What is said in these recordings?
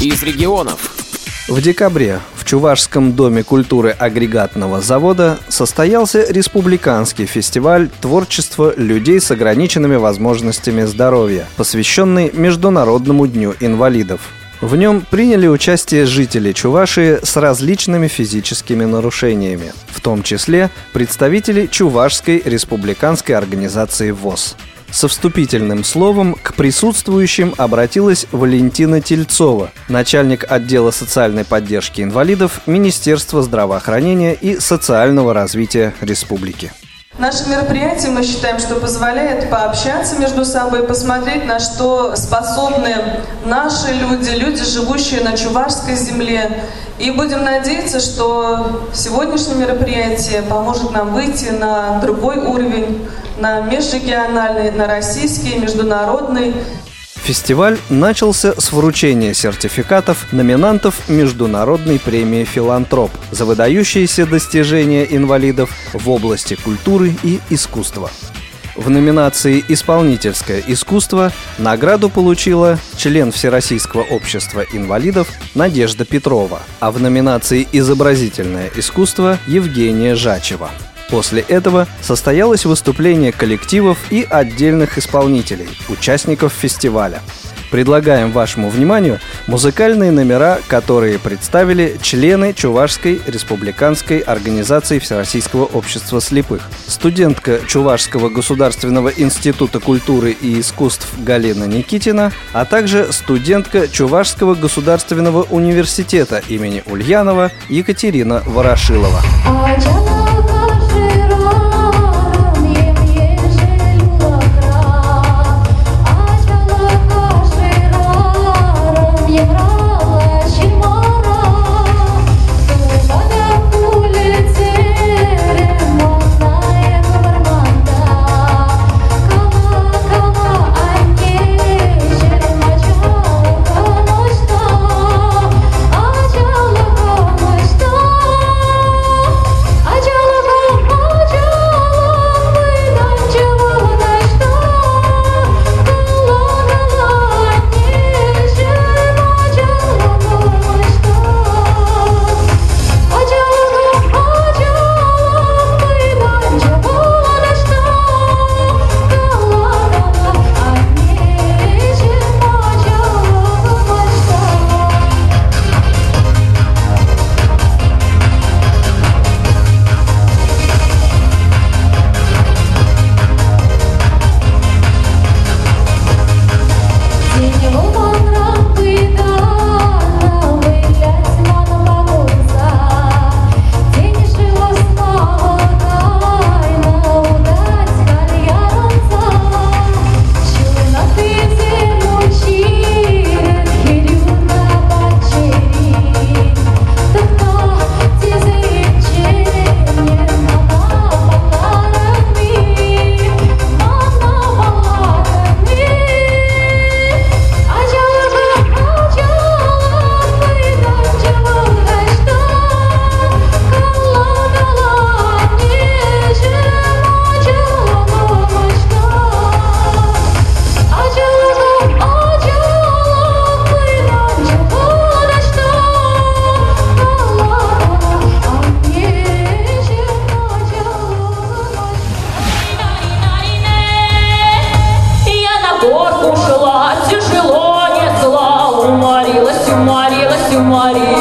из регионов. В декабре в Чувашском доме культуры агрегатного завода состоялся республиканский фестиваль творчества людей с ограниченными возможностями здоровья, посвященный Международному дню инвалидов. В нем приняли участие жители Чувашии с различными физическими нарушениями, в том числе представители Чувашской республиканской организации ВОЗ. Со вступительным словом к присутствующим обратилась Валентина Тельцова, начальник отдела социальной поддержки инвалидов Министерства здравоохранения и социального развития республики. Наше мероприятие, мы считаем, что позволяет пообщаться между собой, посмотреть, на что способны наши люди, люди, живущие на Чувашской земле. И будем надеяться, что сегодняшнее мероприятие поможет нам выйти на другой уровень, на межрегиональный, на российский, международный. Фестиваль начался с вручения сертификатов номинантов Международной премии «Филантроп» за выдающиеся достижения инвалидов в области культуры и искусства. В номинации «Исполнительское искусство» награду получила член Всероссийского общества инвалидов Надежда Петрова, а в номинации «Изобразительное искусство» Евгения Жачева – После этого состоялось выступление коллективов и отдельных исполнителей, участников фестиваля. Предлагаем вашему вниманию музыкальные номера, которые представили члены Чувашской республиканской организации Всероссийского общества слепых. Студентка Чувашского государственного института культуры и искусств Галина Никитина, а также студентка Чувашского государственного университета имени Ульянова Екатерина Ворошилова.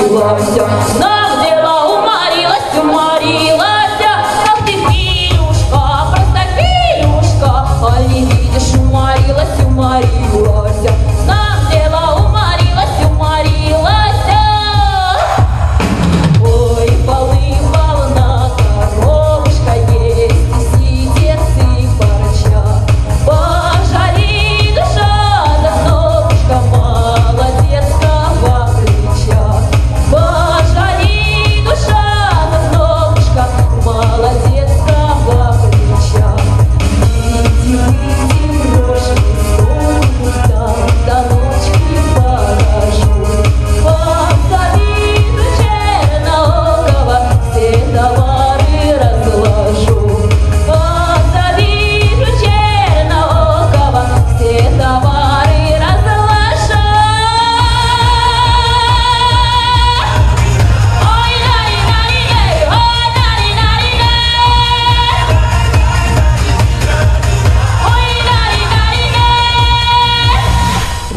согласен.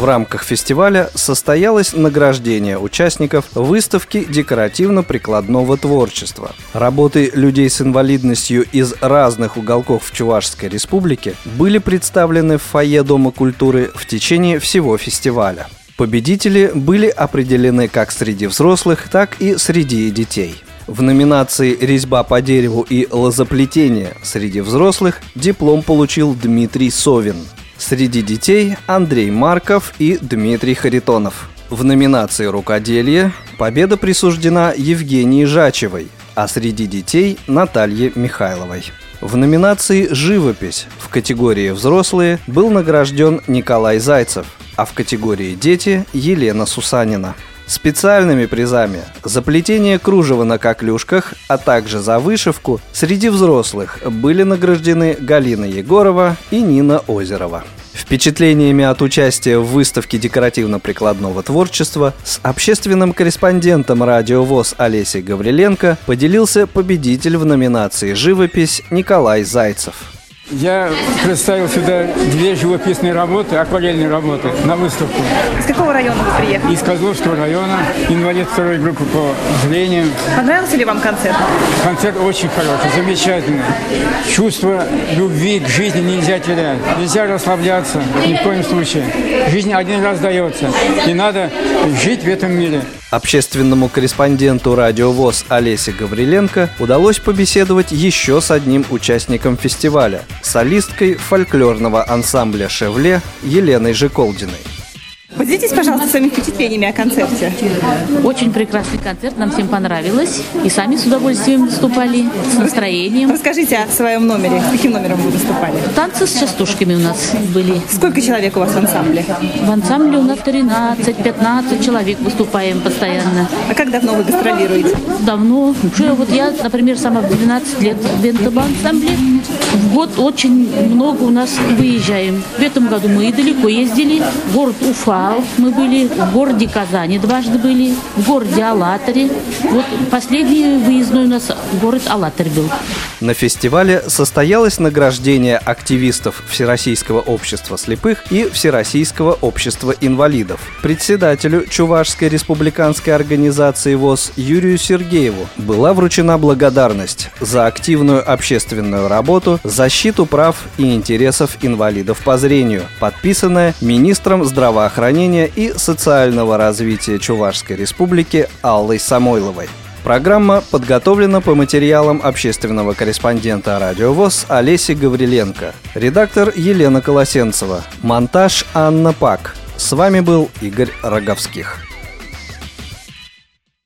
Рамках фестиваля состоялось награждение участников выставки декоративно-прикладного творчества. Работы людей с инвалидностью из разных уголков в Чувашской республике были представлены в фойе Дома культуры в течение всего фестиваля. Победители были определены как среди взрослых, так и среди детей. В номинации «Резьба по дереву» и «Лозоплетение» среди взрослых диплом получил Дмитрий Совин. Среди детей Андрей Марков и Дмитрий Харитонов. В номинации «Рукоделие» победа присуждена Евгении Жачевой, а среди детей – Наталье Михайловой. В номинации «Живопись» в категории «Взрослые» был награжден Николай Зайцев, а в категории «Дети» – Елена Сусанина. Специальными призами за плетение кружева на коклюшках, а также за вышивку среди взрослых были награждены Галина Егорова и Нина Озерова. Впечатлениями от участия в выставке декоративно-прикладного творчества с общественным корреспондентом радио ВОЗ Олесей Гавриленко поделился победитель в номинации «Живопись» Николай Зайцев. Я представил сюда две живописные работы, акварельные работы на выставку. Из какого района вы приехали? Из Козловского района, инвалид второй группы по зрению. Понравился ли вам концерт? Концерт очень хороший, замечательный. Чувство любви к жизни нельзя терять. Нельзя расслабляться ни в коем случае. Жизнь один раз дается. И надо жить в этом мире. Общественному корреспонденту радио ВОЗ Олесе Гавриленко удалось побеседовать еще с одним участником фестиваля – солисткой фольклорного ансамбля «Шевле» Еленой Жеколдиной. Поделитесь, пожалуйста, своими впечатлениями о концерте. Очень прекрасный концерт, нам всем понравилось. И сами с удовольствием выступали, с настроением. Расскажите о своем номере. С каким номером вы выступали? Танцы с частушками у нас были. Сколько человек у вас в ансамбле? В ансамбле у нас 13-15 человек выступаем постоянно. А как давно вы гастролируете? Давно. Уже вот я, например, сама в 12 лет в Бентоба ансамбле. В год очень много у нас выезжаем. В этом году мы и далеко ездили. Город Уфа, Урал мы были, в городе Казани дважды были, в городе Алатыре. Вот последний выездной у нас город Алатырь был. На фестивале состоялось награждение активистов Всероссийского общества слепых и Всероссийского общества инвалидов. Председателю Чувашской республиканской организации ВОЗ Юрию Сергееву была вручена благодарность за активную общественную работу, защиту прав и интересов инвалидов по зрению, подписанная министром здравоохранения здравоохранения и социального развития Чувашской республики Аллой Самойловой. Программа подготовлена по материалам общественного корреспондента «Радио ВОЗ» Олеси Гавриленко. Редактор Елена Колосенцева. Монтаж Анна Пак. С вами был Игорь Роговских.